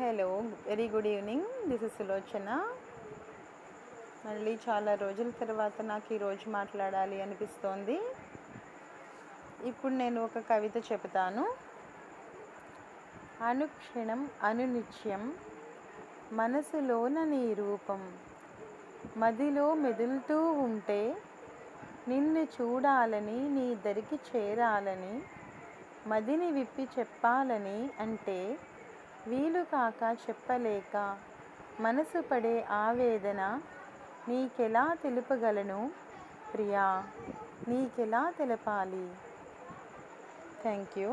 Hello very good evening this is Sulochana మళ్ళీ చాలా రోజుల తర్వాత నాకు ఈరోజు మాట్లాడాలి అనిపిస్తోంది. ఇప్పుడు నేను ఒక కవిత చెబుతాను. అనుక్షణం అనునిత్యం మనసులోన నీ రూపం మదిలో మెదులుతూ ఉంటే నిన్ను చూడాలని నీ దరికి చేరాలని మదిని విప్పి చెప్పాలని అంటే వీలుకాక చెప్పలేక మనసు పడే ఆవేదన నీకెలా తెలుపగలను ప్రియా? నీకెలా తెలపాలి? Thank you.